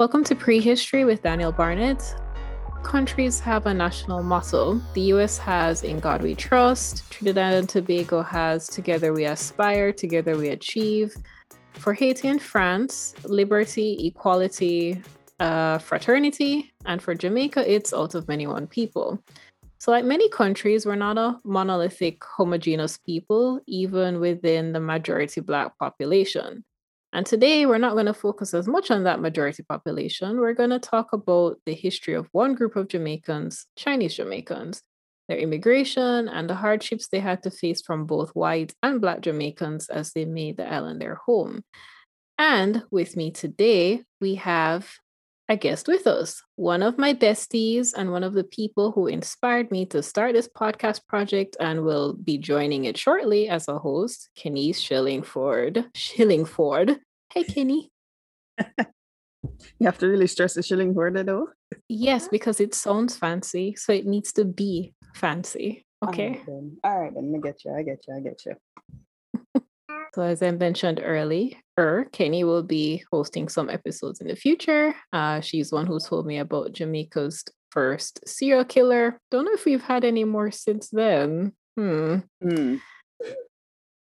Welcome to Prehistory with Daniel Barnett. Countries have a national motto. The US has In God We Trust, Trinidad and Tobago has Together We Aspire, Together We Achieve. For Haiti and France, liberty, equality, uh, fraternity. And for Jamaica, it's out of many one people. So, like many countries, we're not a monolithic, homogeneous people, even within the majority Black population. And today, we're not going to focus as much on that majority population. We're going to talk about the history of one group of Jamaicans, Chinese Jamaicans, their immigration, and the hardships they had to face from both white and Black Jamaicans as they made the island their home. And with me today, we have a guest with us, one of my besties and one of the people who inspired me to start this podcast project and will be joining it shortly as a host, Kenny Shillingford. Shillingford. Hey, Kenny. you have to really stress the Shillingford, though. Yes, because it sounds fancy, so it needs to be fancy. Okay. All right, then. All right, then. I get you. I get you. I get you. So, as I mentioned earlier, Kenny will be hosting some episodes in the future. Uh, she's one who told me about Jamaica's first serial killer. Don't know if we've had any more since then. Hmm. Mm.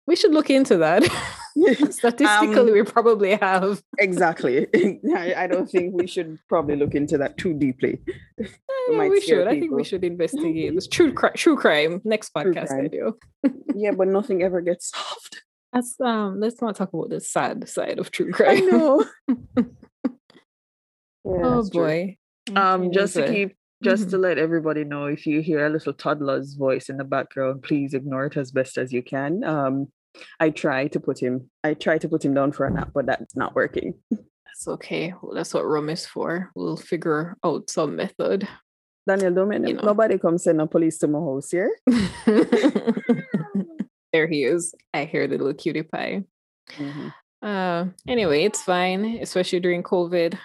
We should look into that. Statistically, um, we probably have. exactly. I, I, don't think we should probably look into that too deeply. Yeah, we should. People. I think we should investigate. It's true, cri- true crime. Next podcast crime. video. yeah, but nothing ever gets solved. Let's um let's not talk about the sad side of true crime. I know. yeah, oh boy. Um just to keep just mm-hmm. to let everybody know if you hear a little toddler's voice in the background, please ignore it as best as you can. Um I try to put him I try to put him down for a nap, but that's not working. That's okay. Well, that's what room is for. We'll figure out some method. Daniel, don't you know. nobody come send a police to my house here. there he is. I hear the little cutie pie. Mm-hmm. Uh, anyway, it's fine, especially during COVID.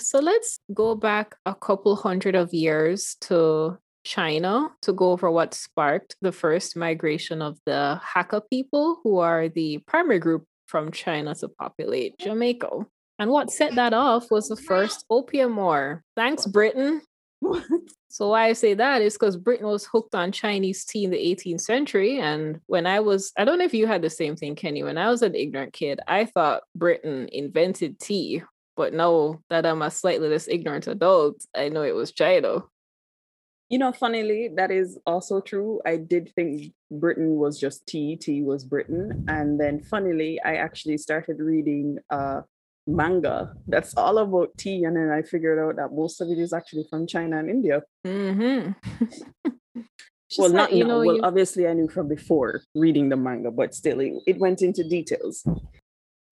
So let's go back a couple hundred of years to China to go over what sparked the first migration of the Hakka people, who are the primary group from China to populate Jamaica. And what set that off was the first opium war. Thanks, Britain. So why I say that is because Britain was hooked on Chinese tea in the 18th century. And when I was, I don't know if you had the same thing, Kenny. When I was an ignorant kid, I thought Britain invented tea. But now that I'm a slightly less ignorant adult, I know it was China. You know, funnily, that is also true. I did think Britain was just tea, tea was Britain. And then funnily, I actually started reading uh manga that's all about tea and then i figured out that most of it is actually from china and india mm-hmm. well not you know well you... obviously i knew from before reading the manga but still it, it went into details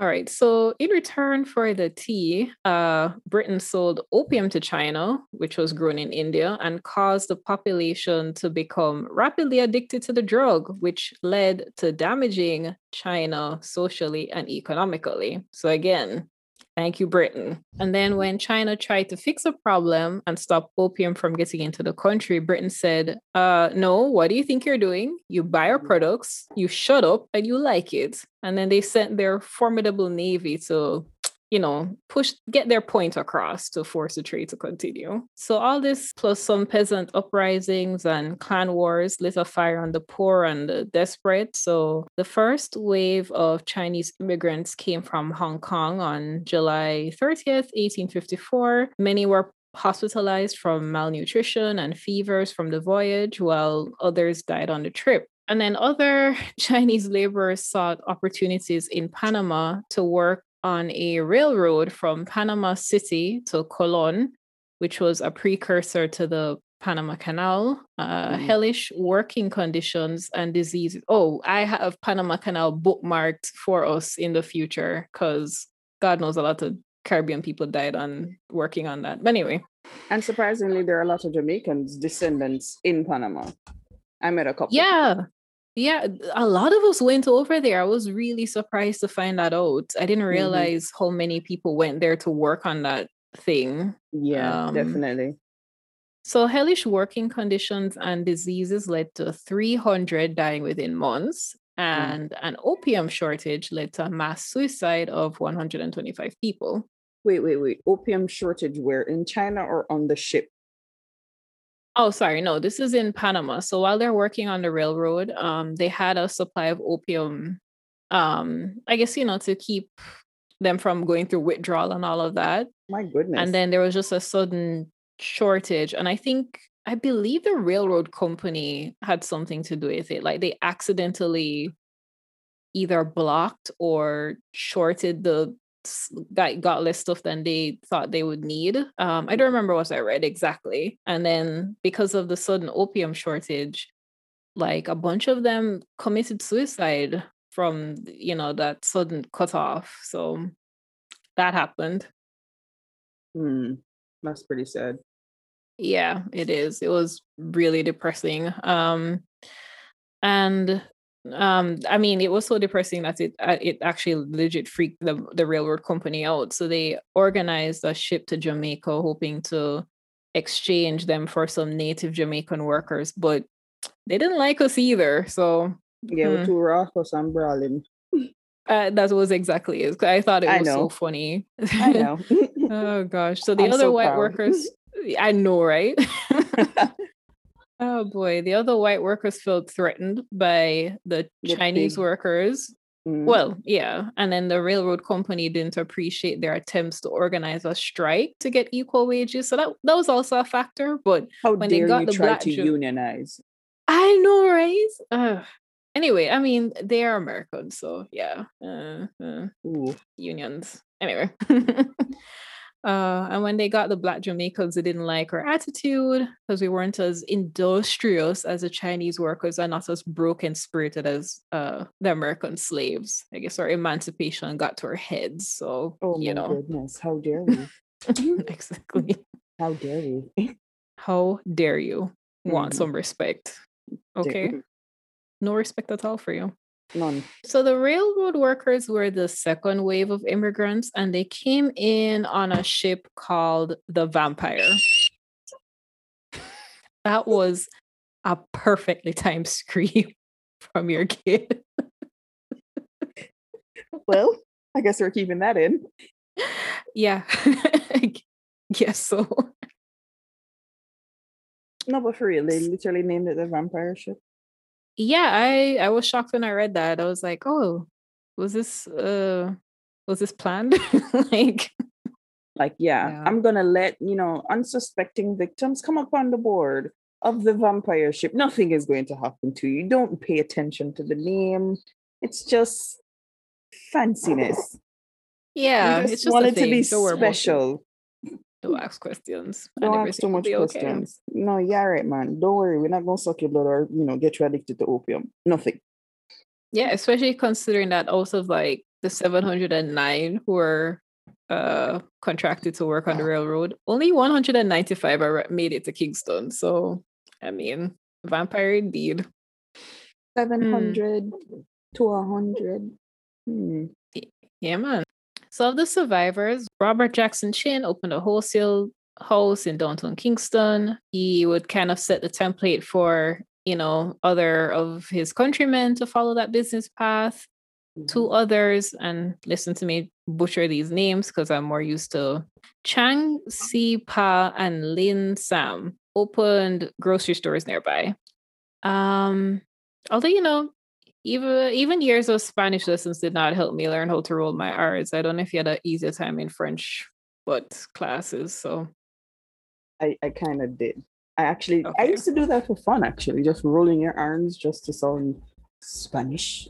all right. So, in return for the tea, uh, Britain sold opium to China, which was grown in India, and caused the population to become rapidly addicted to the drug, which led to damaging China socially and economically. So, again, Thank you, Britain. And then when China tried to fix a problem and stop opium from getting into the country, Britain said, uh, no, what do you think you're doing? You buy our products, you shut up, and you like it. And then they sent their formidable navy to you know, push, get their point across to force the trade to continue. So, all this plus some peasant uprisings and clan wars lit a fire on the poor and the desperate. So, the first wave of Chinese immigrants came from Hong Kong on July 30th, 1854. Many were hospitalized from malnutrition and fevers from the voyage, while others died on the trip. And then other Chinese laborers sought opportunities in Panama to work on a railroad from Panama City to Colon, which was a precursor to the Panama Canal, uh, mm. hellish working conditions and diseases. Oh, I have Panama Canal bookmarked for us in the future because God knows a lot of Caribbean people died on working on that. But anyway. And surprisingly, there are a lot of Jamaicans descendants in Panama. I met a couple. Yeah. Yeah, a lot of us went over there. I was really surprised to find that out. I didn't mm-hmm. realize mm-hmm. how many people went there to work on that thing. Yeah, um, definitely. So, hellish working conditions and diseases led to 300 dying within months, mm. and mm. an opium shortage led to a mass suicide of 125 people. Wait, wait, wait. Opium shortage where? In China or on the ship? Oh, sorry. No, this is in Panama. So while they're working on the railroad, um, they had a supply of opium. Um, I guess you know to keep them from going through withdrawal and all of that. My goodness. And then there was just a sudden shortage, and I think I believe the railroad company had something to do with it. Like they accidentally either blocked or shorted the got got less stuff than they thought they would need. Um, I don't remember what I read exactly. And then because of the sudden opium shortage, like a bunch of them committed suicide from you know that sudden cutoff. So that happened. Hmm. That's pretty sad. Yeah, it is. It was really depressing. Um, and um i mean it was so depressing that it uh, it actually legit freaked the, the railroad company out so they organized a ship to jamaica hoping to exchange them for some native jamaican workers but they didn't like us either so yeah hmm. too rough or some brawling uh, that was exactly it. I thought it was so funny. I know. oh gosh. So the I'm other so white proud. workers, I know, right? Oh boy, the other white workers felt threatened by the, Chinese workers. Mm. Well, yeah. And then the railroad company didn't appreciate their attempts to organize a strike to get equal wages. So that, that was also a factor. But how when dare they got you the try to ju- unionize? I know, right? Ugh. Anyway, I mean, they are Americans, so yeah. Uh, uh, unions. Anyway. Uh, and when they got the black Jamaicans, they didn't like our attitude because we weren't as industrious as the Chinese workers and not as broken spirited as uh, the American slaves. I guess our emancipation got to our heads. So, oh you know. goodness, how dare we? exactly. How dare we? how dare you want mm-hmm. some respect? Okay. No respect at all for you. None. So the railroad workers were the second wave of immigrants, and they came in on a ship called the Vampire. That was a perfectly timed scream from your kid. well, I guess we're keeping that in. Yeah. yes, so. No, but for real, they literally named it the vampire ship yeah i i was shocked when i read that. I was like oh was this uh was this planned? Like like yeah, yeah, i'm gonna let you know unsuspecting victims come up on the board of the vampire ship. Nothing is going to happen to you. Don't pay attention to the name. It's just fanciness. Yeah just, just wanted to be special don't ask questions. Don't ask too much questions. Okay. No, yeah, right, man. Don't worry. We're not gonna suck your blood or you know get you addicted to opium. Nothing. Yeah, especially considering that also like the 709 who are uh contracted to work on the railroad, only 195 are made it to Kingston. So I mean, vampire indeed. 700 hmm. to 100. Hmm. Yeah, man. So, of the survivors, Robert Jackson Chin opened a wholesale house in downtown Kingston. He would kind of set the template for, you know, other of his countrymen to follow that business path. Mm-hmm. Two others, and listen to me butcher these names because I'm more used to Chang Si Pa and Lin Sam opened grocery stores nearby. Um, although you know even even years of Spanish lessons did not help me learn how to roll my R's. I don't know if you had an easier time in French, but classes. So I, I kind of did. I actually okay. I used to do that for fun actually, just rolling your arms just to sound Spanish.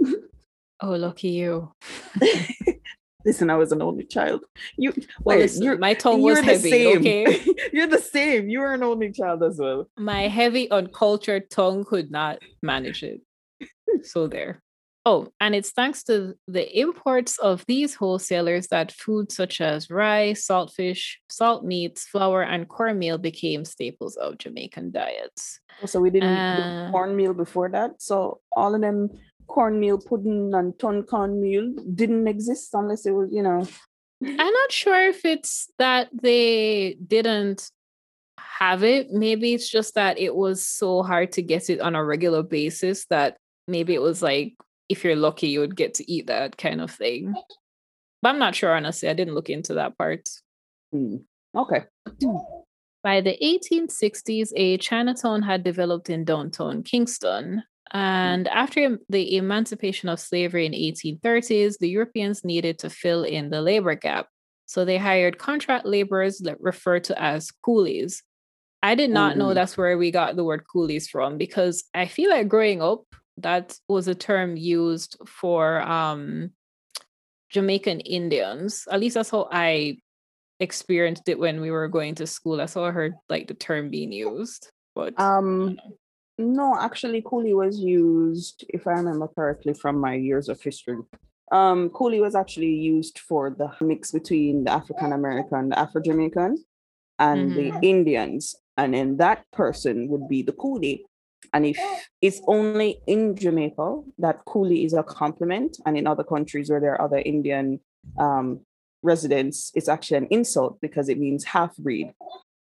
oh, lucky you. Listen, I was an only child. You well, wait, listen, my tongue was heavy. Same. Okay, you're the same. You were an only child as well. My heavy, uncultured tongue could not manage it so there. Oh, and it's thanks to the imports of these wholesalers that foods such as rice, saltfish, salt meats, flour, and cornmeal became staples of Jamaican diets. Oh, so we didn't uh, cornmeal before that. So all of them cornmeal pudding and ton cornmeal didn't exist unless it was, you know. I'm not sure if it's that they didn't have it. Maybe it's just that it was so hard to get it on a regular basis that maybe it was like if you're lucky you would get to eat that kind of thing but i'm not sure honestly i didn't look into that part Mm. Okay. By the 1860s, a Chinatown had developed in downtown Kingston. And after the emancipation of slavery in 1830s, the Europeans needed to fill in the labor gap. So they hired contract laborers referred to as coolies. I did not know that's where we got the word coolies from because I feel like growing up, that was a term used for um, Jamaican Indians. At least that's how I experienced it when we were going to school. That's how I heard like the term being used. But um no, actually coolie was used, if I remember correctly from my years of history. Um, coolie was actually used for the mix between the African American, the Afro Jamaican, and mm-hmm. the Indians. And then that person would be the coolie. And if it's only in Jamaica that coolie is a compliment, and in other countries where there are other Indian um, residents, it's actually an insult because it means half breed.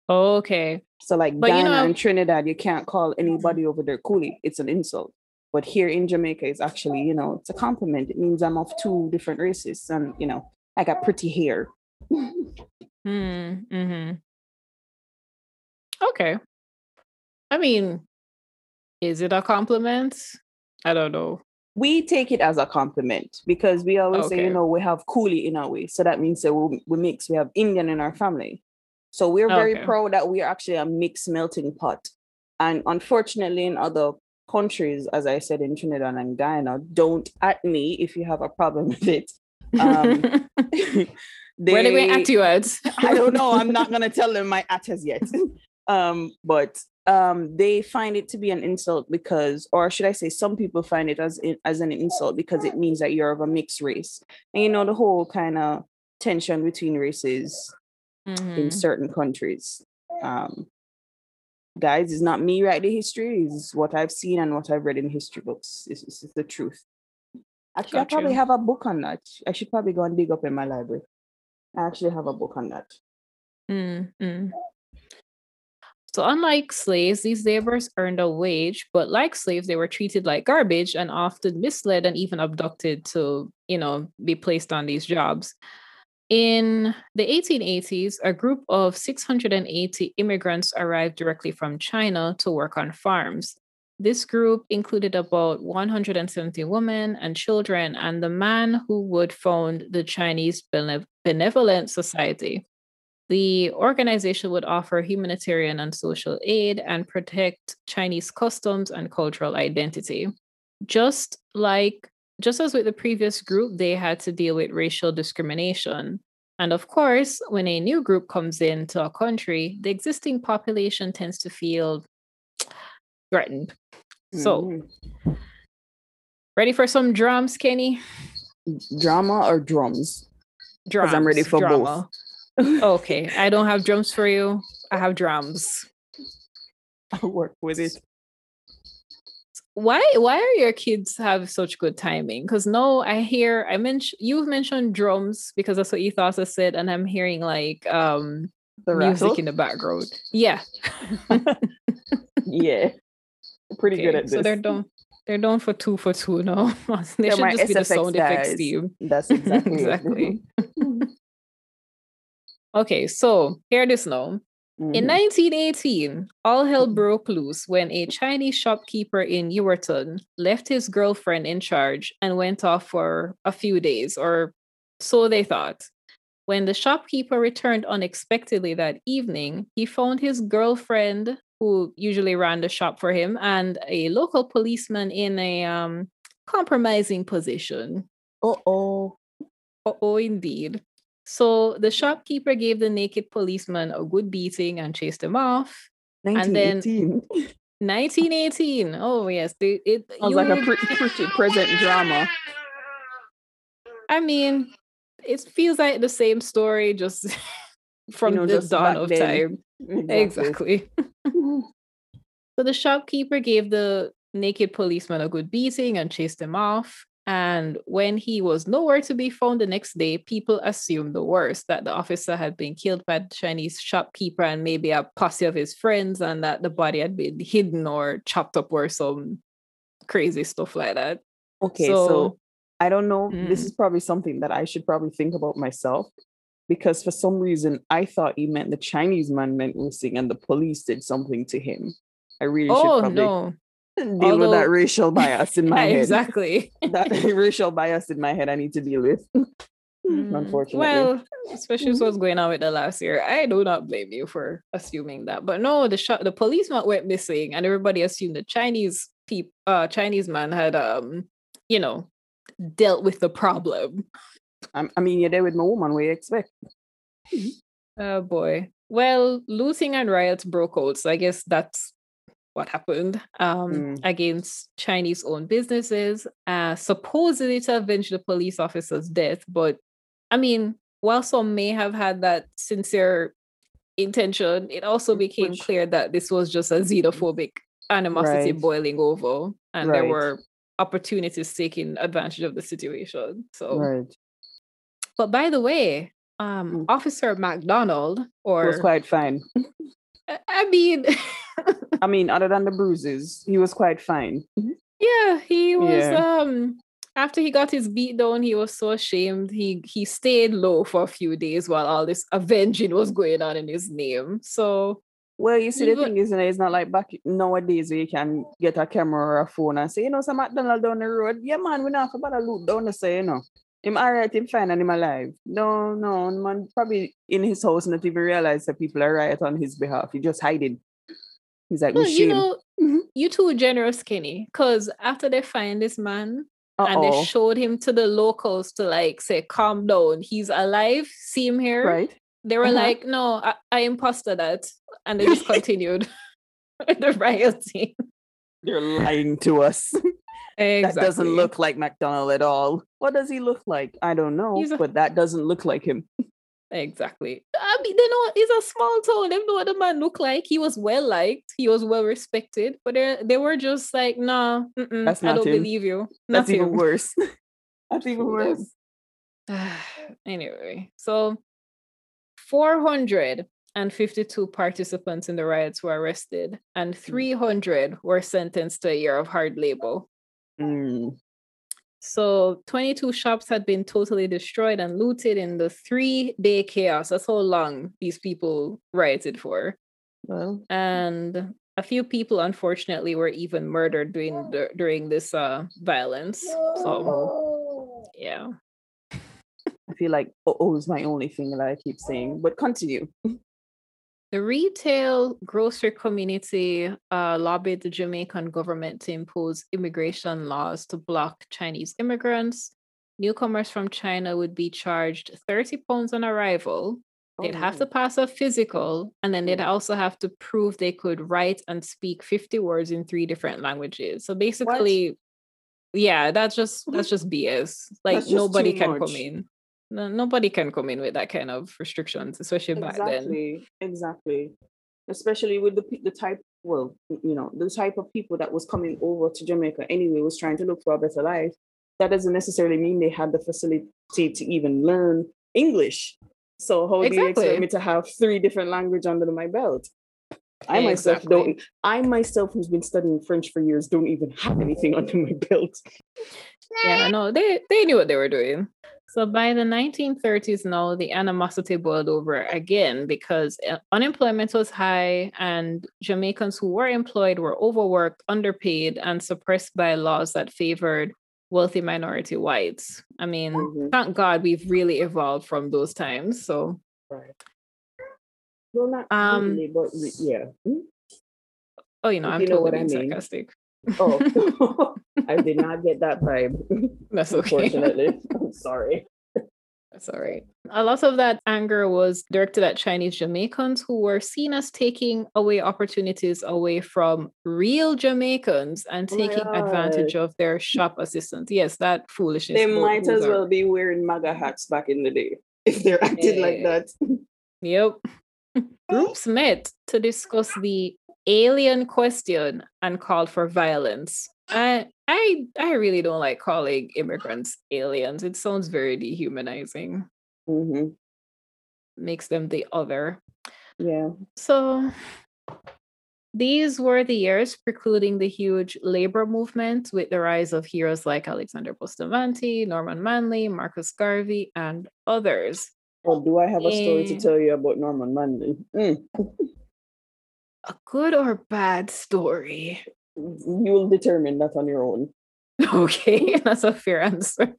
okay. So, like but Ghana you know, and Trinidad, you can't call anybody over there coolie. It's an insult. But here in Jamaica, it's actually, you know, it's a compliment. It means I'm of two different races, and you know, I got pretty hair. hmm. hmm Okay. I mean, is it a compliment? I don't know. We take it as a compliment because we always okay. say, you know, we have coolie in our way. So that means that we, we mix, we have Indian in our family. So we're very okay. proud that we are actually a mixed melting pot. And unfortunately, in other countries, as I said in Trinidad and Guyana, don't at me if you have a problem with it. Um, they, Where do we at you at? I don't know. I'm not gonna tell them my at as yet. Um, but um, they find it to be an insult because, or should I say, some people find it as as an insult because it means that you're of a mixed race, and you know the whole kind of tension between races mm-hmm. in certain countries. Um, guys, it's not me writing history; it's what I've seen and what I've read in history books. It's, it's the truth. Actually, Got I probably you. have a book on that. I should probably go and dig up in my library. I actually have a book on that. Mm-hmm. So, unlike slaves, these laborers earned a wage, but like slaves, they were treated like garbage and often misled and even abducted to, you know, be placed on these jobs. In the 1880s, a group of 680 immigrants arrived directly from China to work on farms. This group included about 170 women and children, and the man who would found the Chinese Benevolent Society. The organization would offer humanitarian and social aid and protect Chinese customs and cultural identity. Just like, just as with the previous group, they had to deal with racial discrimination. And of course, when a new group comes into a country, the existing population tends to feel threatened. So, mm-hmm. ready for some drums, Kenny? Drama or drums? Drums. I'm ready for drama. both okay, I don't have drums for you. I have drums. I'll work with it. Why why are your kids have such good timing? Because no, I hear I mentioned you've mentioned drums because that's what Ethos said, and I'm hearing like um the music in the background. Yeah. yeah. Pretty okay, good at this. So they're done. They're done for two for two now. they they're should just be the sound effects team. That's exactly exactly. Okay, so hear this now. Mm-hmm. In 1918, all hell mm-hmm. broke loose when a Chinese shopkeeper in Ewarton left his girlfriend in charge and went off for a few days, or so they thought. When the shopkeeper returned unexpectedly that evening, he found his girlfriend, who usually ran the shop for him, and a local policeman in a um, compromising position. Uh oh. Uh oh, indeed. So the shopkeeper gave the naked policeman a good beating and chased him off. 1918. And then 1918. Oh yes, it, it sounds like a pretty, pretty present drama. I mean, it feels like the same story, just from you know, the just dawn of then. time. Exactly. exactly. so the shopkeeper gave the naked policeman a good beating and chased him off. And when he was nowhere to be found the next day, people assumed the worst that the officer had been killed by the Chinese shopkeeper and maybe a posse of his friends, and that the body had been hidden or chopped up or some crazy stuff like that. Okay, so, so I don't know. Mm. This is probably something that I should probably think about myself. because for some reason I thought he meant the Chinese man meant missing and the police did something to him. I really should Oh probably no. Deal with that racial bias in my Yeah, head. exactly. That racial bias in my head I need to deal with. Mm, Unfortunately. Well, especially what's going on with the last year, I do not blame you for assuming that. But no, the shot, the policeman went missing, and everybody assumed the Chinese peop, uh, Chinese man had, um, you know, dealt with the problem. I'm, I mean, you're there with my woman. What do you expect? Oh boy. Well, looting and riots broke out, so I guess that's what happened um, Mm. against Chinese-owned businesses, uh, supposedly to avenge the police officer's death. But I mean, while some may have had that sincere intention, it also became Which- clear that this was just a xenophobic animosity Right. boiling over, and there were opportunities taking advantage of the situation. So, Right. but by the way, um, Mm. Officer McDonald, or was quite fine. I mean, I mean, other than the bruises, he was quite fine. yeah, he was Yeah. um after he got his beat down, he was so ashamed. He he stayed low for a few days while all this avenging was going on in his name. So Well, you see, the thing is, it's not like back nowadays where you can get a camera or a phone and say, you know, some McDonald down the road. Yeah, man, we not about to loot down the say, you know. Him all right, him fine, and him alive. No, no, man, probably in his house, not even realize that people are right on his behalf. He just hiding. He's like, well, you know, Mhm. you too generous, Kenny. Because after they find this man and they showed him to the locals to like say, calm down, he's alive, see him here. right? They were Uh-huh. like, no, I, I imposted that. And they just continued with the rioting. You're lying to us. Exactly. That doesn't look like McDonald at all. What does he look like? I don't know, a- but that doesn't look like him. Exactly. I mean, they know it's a small town. They know what the man looked like. He was well liked. He was well respected. But they they were just like, nah, I don't him. believe you. That's Not even worse. That's even worse. anyway, so 452 participants in the riots were arrested, and 300 were sentenced to a year of hard labor. Mm. So 22 shops had been totally destroyed and looted in the three day chaos. That's how long these people rioted for. Well, And a few people, unfortunately, were even murdered during during this uh, violence. So, yeah. I feel like oh, oh is my only thing that I keep saying. But continue. The retail grocery community uh, lobbied the Jamaican government to impose immigration laws to block Chinese immigrants. Newcomers from China would be charged 30 pounds on arrival. They'd have to Oh, pass a physical, and then they'd Mm. also have to prove they could write and speak 50 words in three different languages. So basically, yeah, that's just that's just BS. Like just nobody can much. come in. No, nobody can come in with that kind of restrictions, especially back then. exactly, exactly. Especially with the the type, well, you know, the type of people that was coming over to Jamaica anyway was trying to look for a better life. That doesn't necessarily mean they had the facility to even learn English. So how do you expect me to have three different language under my belt? I myself Exactly. don't. I myself, who's been studying French for years, don't even have anything under my belt. Yeah, no, they they knew what they were doing. So by the 1930s, now the animosity boiled over again because uh, unemployment was high and Jamaicans who were employed were overworked, underpaid, and suppressed by laws that favored wealthy minority whites. I mean, Mhm. thank God we've really evolved from those times. So Right. Well, not Um, really, but yeah. Hmm? oh, you know, If I'm you know totally what I being mean. sarcastic. Oh, I did not get that vibe. That's okay. Unfortunately, I'm sorry. That's all right. A lot of that anger was directed at Chinese Jamaicans who were seen as taking away opportunities away from real Jamaicans and Oh my taking advantage of their shop assistants. Yes, that foolishness. They might those as are- well be wearing MAGA hats back in the day if they're acting like that. Yep. Groups met to discuss the alien question and called for violence. I I I really don't like calling immigrants aliens. It sounds very dehumanizing. hmm Makes them the other. Yeah. So these were the years precluding the huge labor movement with the rise of heroes like Alexander Bustamante, Norman Manley, Marcus Garvey, and others. Well, do I have a story to tell you about Norman Manley? Mm. A good or bad story? You'll determine that on your own. Okay, that's a fair answer.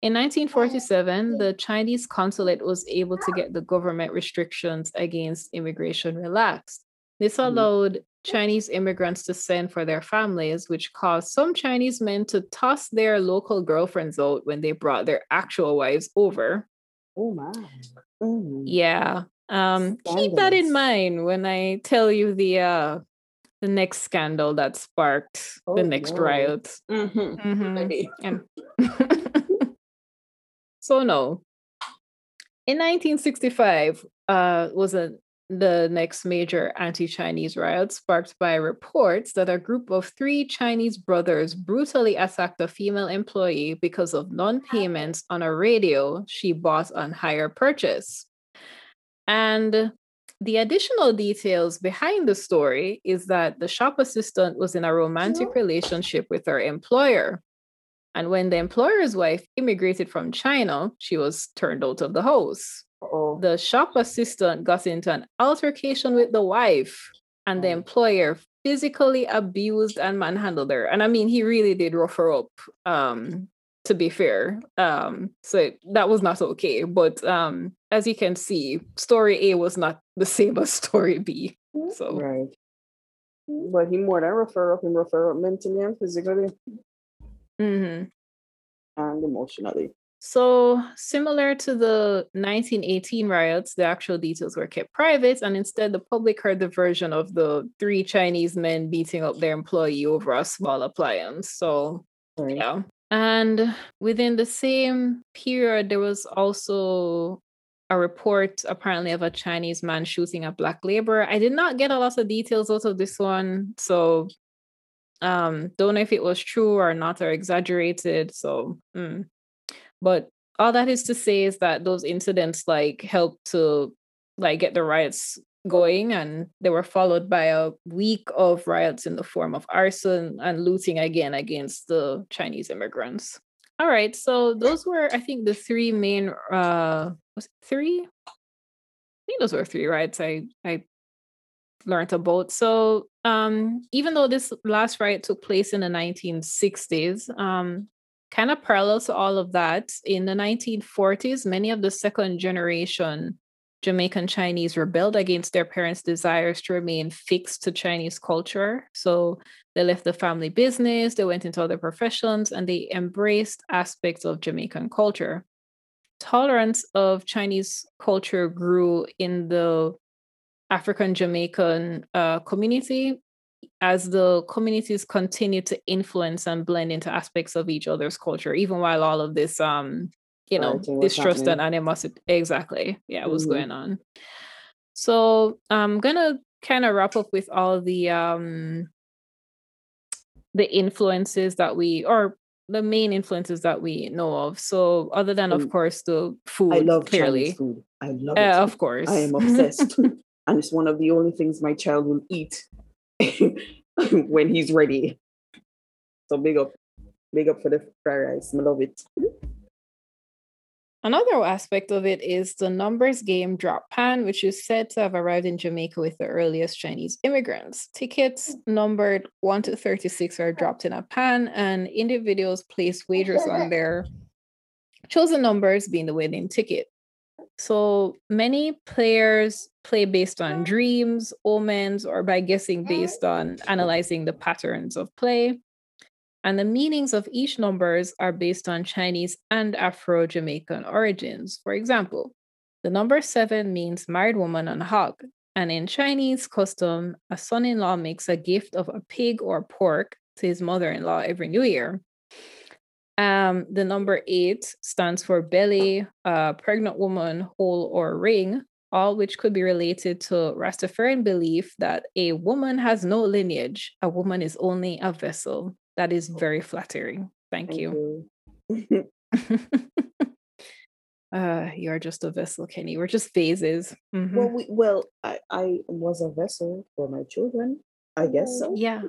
In 1947, the Chinese consulate was able to get the government restrictions against immigration relaxed. This mm-hmm. allowed Chinese immigrants to send for their families, which caused some Chinese men to toss their local girlfriends out when they brought their actual wives over. Oh my. Mm. Yeah. Um, keep that in mind when I tell you the uh the next scandal that sparked oh, the next no. riot. Mm-hmm. Mm-hmm. And so no. In 1965, uh, was a the next major anti Chinese riot sparked by reports that a group of three Chinese brothers brutally attacked a female employee because of non payments on a radio she bought on hire purchase. And the additional details behind the story is that the shop assistant was in a romantic relationship with her employer. And when the employer's wife immigrated from China, she was turned out of the house. Uh-oh. the shop assistant got into an altercation with the wife, and the oh. employer physically abused and manhandled her. And I mean, he really did rough her up. Um, to be fair, um, so that was not okay. But um, as you can see, story A was not the same as story B. So right. But he more than refer up and refer up mentally and physically. Mm-hmm. And emotionally. So, similar to the 1918 riots, the actual details were kept private, and instead, the public heard the version of the three Chinese men beating up their employee over a small appliance. So, right. yeah. And within the same period, there was also a report apparently of a Chinese man shooting a black laborer. I did not get a lot of details out of this one, so um, don't know if it was true or not or exaggerated. So. Mm. But all that is to say is that those incidents like helped to like get the riots going and they were followed by a week of riots in the form of arson and looting again against the Chinese immigrants. All right, so those were I think the three main uh was three? I think those were three riots I I learned about. So um even though this last riot took place in the 1960s, um kind of parallel to all of that, in the 1940s, many of the second generation Jamaican Chinese rebelled against their parents' desires to remain fixed to Chinese culture. So they left the family business, they went into other professions, and they embraced aspects of Jamaican culture. Tolerance of Chinese culture grew in the African Jamaican uh, community as the communities continue to influence and blend into aspects of each other's culture, even while all of this, um, you know, distrust and animosity, exactly, yeah, what's mm-hmm. going on. So I'm gonna kind of wrap up with all the um the influences that we or the main influences that we know of. So other than of course the food, I love clearly Chinese food. I love it. Uh, of course, I am obsessed, and it's one of the only things my child will eat when he's ready. So big up, big up for the fried rice. I love it. Another aspect of it is the numbers game drop pan, which is said to have arrived in Jamaica with the earliest Chinese immigrants. Tickets numbered 1 to 36 are dropped in a pan, and individuals place wagers on their chosen numbers being the winning ticket. So many players play based on dreams, omens, or by guessing based on analyzing the patterns of play. And the meanings of each numbers are based on Chinese and Afro Jamaican origins. For example, the number seven means married woman and hog. And in Chinese custom, a son in law makes a gift of a pig or pork to his mother in law every new year. Um, the number eight stands for belly, pregnant woman, hole, or ring, all which could be related to Rastafarian belief that a woman has no lineage, a woman is only a vessel. That is oh. very flattering. Thank, Thank you. you. uh, you're just a vessel, Kenny. We're just phases. Mm-hmm. Well, we, well, I, I was a vessel for my children. I guess so. Yeah,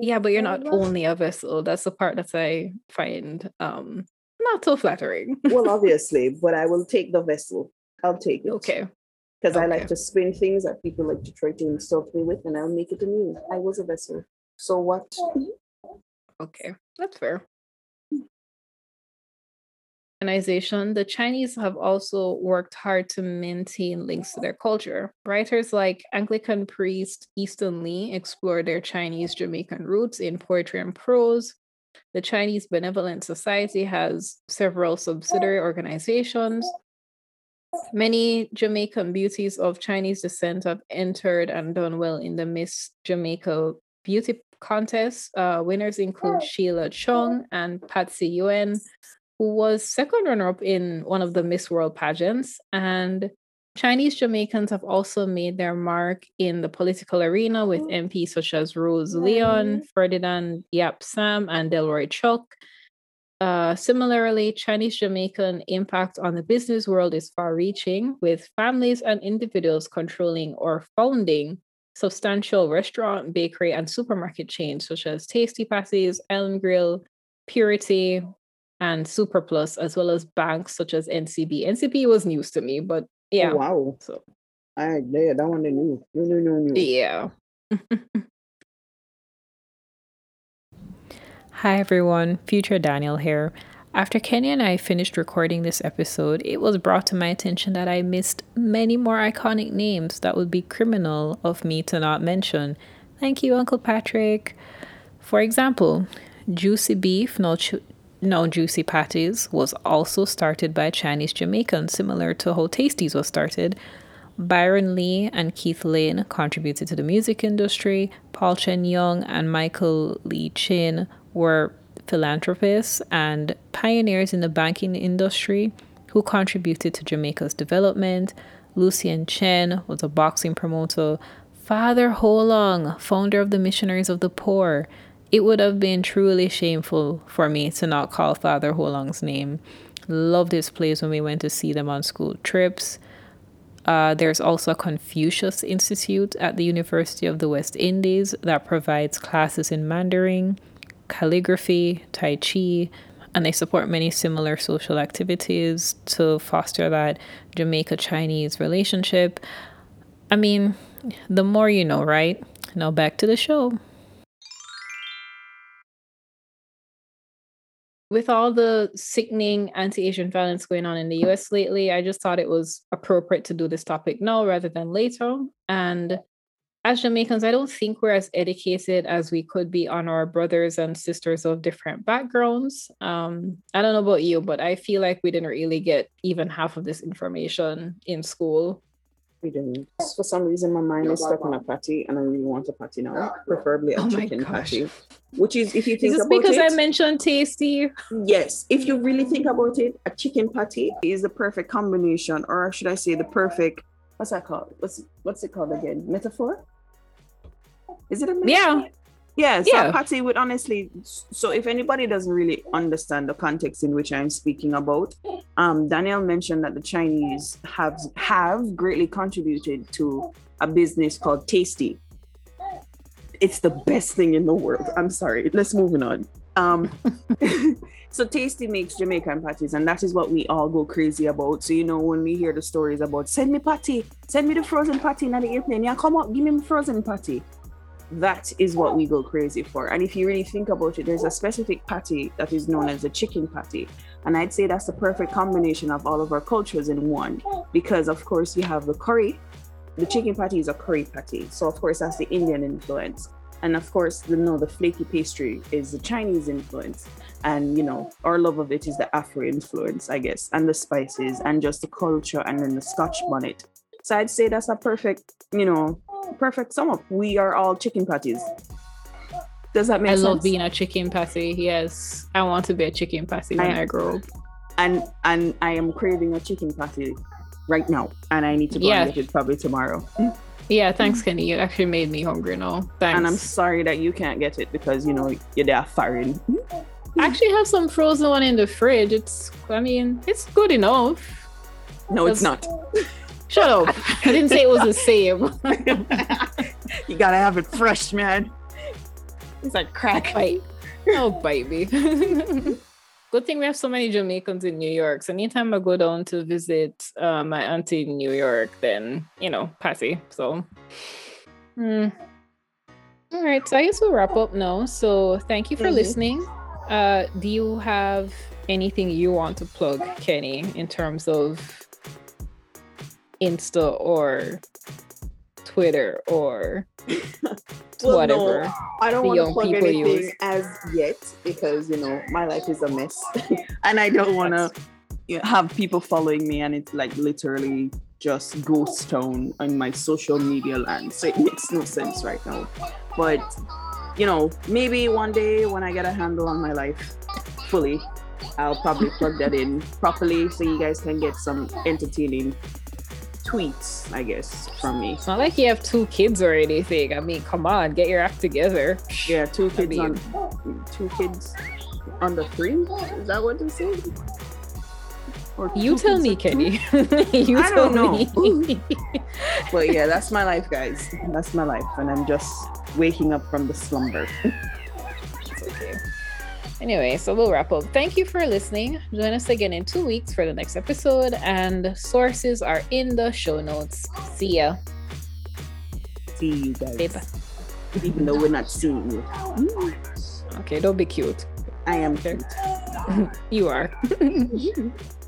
yeah, but you're not only a vessel. That's the part that I find um not so flattering. well, obviously, but I will take the vessel. I'll take it. Okay. Because Okay. I like to spin things that people like to try to insult me with, and I'll make it anew. I was a vessel. So what? Okay, that's fair. Organization, the Chinese have also worked hard to maintain links to their culture. Writers like Anglican priest Easton Lee explore their Chinese Jamaican roots in poetry and prose. The Chinese Benevolent Society has several subsidiary organizations. Many Jamaican beauties of Chinese descent have entered and done well in the Miss Jamaica Beauty Contest. Uh, winners include Sheila Chung and Patsy Yuen, who was second runner up in one of the Miss World pageants. And Chinese Jamaicans have also made their mark in the political arena with MPs such as Rose Leon, Ferdinand Yap Sam, and Delroy Chuck. Uh, similarly, Chinese Jamaican impact on the business world is far reaching, with families and individuals controlling or founding substantial restaurant, bakery, and supermarket chains such as Tasty Patties, Island Grill, Purity, and Superplus, as well as banks such as NCB. NCB was news to me, but oh, yeah. Oh, wow. So I yeah, that one I knew. No, no, no, no. yeah. Hi everyone, future Daniel here. After Kenny and I finished recording this episode, it was brought to my attention that I missed many more iconic names that would be criminal of me to not mention. Thank you, Uncle Patrick. For example, Juicy Beef, no, no Juicy Patties, was also started by Chinese Jamaicans, similar to how Tasties was started. Byron Lee and Keith Lane contributed to the music industry. Paul Chen Young and Michael Lee Chin were philanthropists and pioneers in the banking industry who contributed to Jamaica's development. Lucien Chen was a boxing promoter. Father Ho Lung, founder of the Missionaries of the Poor. It would have been truly shameful for me to not call Father Ho Lung's name. Loved his plays when we went to see them on school trips. Uh, there's also a Confucius Institute at the University of the West Indies that provides classes in Mandarin, calligraphy, Tai Chi, and they support many similar social activities to foster that Jamaica Chinese relationship. I mean, the more you know, right? Now back to the show. with all the sickening anti-Asian violence going on in the US lately, I just thought it was appropriate to do this topic now rather than later. And as Jamaicans, I don't think we're as educated as we could be on our brothers and sisters of different backgrounds. Um, I don't know about you, but I feel like we didn't really get even half of this information in school. We didn't. For some reason, my mind is stuck on a patty, and I really want a patty now, preferably a Oh chicken patty. Which is, if you Is think this about because it, I mentioned tasty? yes, if you really think about it, a chicken patty is the perfect combination, or should I say, the perfect. What's that called? What's what's it called again? Metaphor? Is it a metaphor? Yeah. Yeah, so Yeah. Patsy would honestly. So if anybody doesn't really understand the context in which I'm speaking about, um, Danielle mentioned that the Chinese have have greatly contributed to a business called Tasty. It's the best thing in the world. I'm sorry. Let's moving on. Um, so Tasty makes Jamaican patties, and that is what we all go crazy about. So you know when we hear the stories about send me patty, send me the frozen patty in the airplane. Yeah, come on, give me frozen patty that is what we go crazy for. And if you really think about it, there's a specific patty that is known as the chicken patty. And I'd say that's the perfect combination of all of our cultures in one. Because, of course, you have the curry. The chicken patty is a curry patty. So, of course, that's the Indian influence. And of course, you know, the flaky pastry is the Chinese influence. And, you know, our love of it is the Afro influence, I guess, and the spices and just the culture and then the scotch bonnet. So I'd say that's a perfect, you know, Oh, perfect sum up. We are all chicken patties. Does that make I sense? love being a chicken patty. Yes. I want to be a chicken patty when I- I grow up. and and I am craving a chicken patty right now, and I need to go Yeah. and get it probably tomorrow. Yeah, thanks, Kenny. You actually made me hungry now. Thanks. And I'm sorry that you can't get it because you know you're there foreign. I actually have some frozen one in the fridge. It's, I mean, it's good enough. No, it's not. Shut up. I didn't say it was the same. you gotta have it fresh, man. It's like crack. Bite. Oh, baby. good thing we have so many Jamaicans in New York. So anytime I go down to visit uh, my auntie in New York, then you know, Patty. So, mm. all right. So I guess we'll wrap up now. So thank you for mm-hmm. listening. Uh, do you have anything you want to plug, Kenny, in terms of Insta or Twitter or well, whatever. No, I don't want to plug anything use. as yet because you know my life is a mess, and I don't want to you know, have people following me and it's like literally just ghost town on my social media land. So it makes no sense right now. But you know, maybe one day when I get a handle on my life fully, I'll probably plug that in properly so you guys can get some entertaining tweets, I guess, from me. It's not like you have two kids or anything. I mean, come on, get your act together. Yeah, two kids I mean, on two kids under three. Is that what they say? you tell me, Kenny. you I don't know. but yeah, that's my life, guys. That's my life, and I'm just waking up from the slumber. Anyway, so we'll wrap up. Thank you for listening. Join us again in two weeks for the next episode, and sources are in the show notes. See ya. See you guys. Bye. Even though we're not seeing you. Okay, don't be cute. I am cute. you are.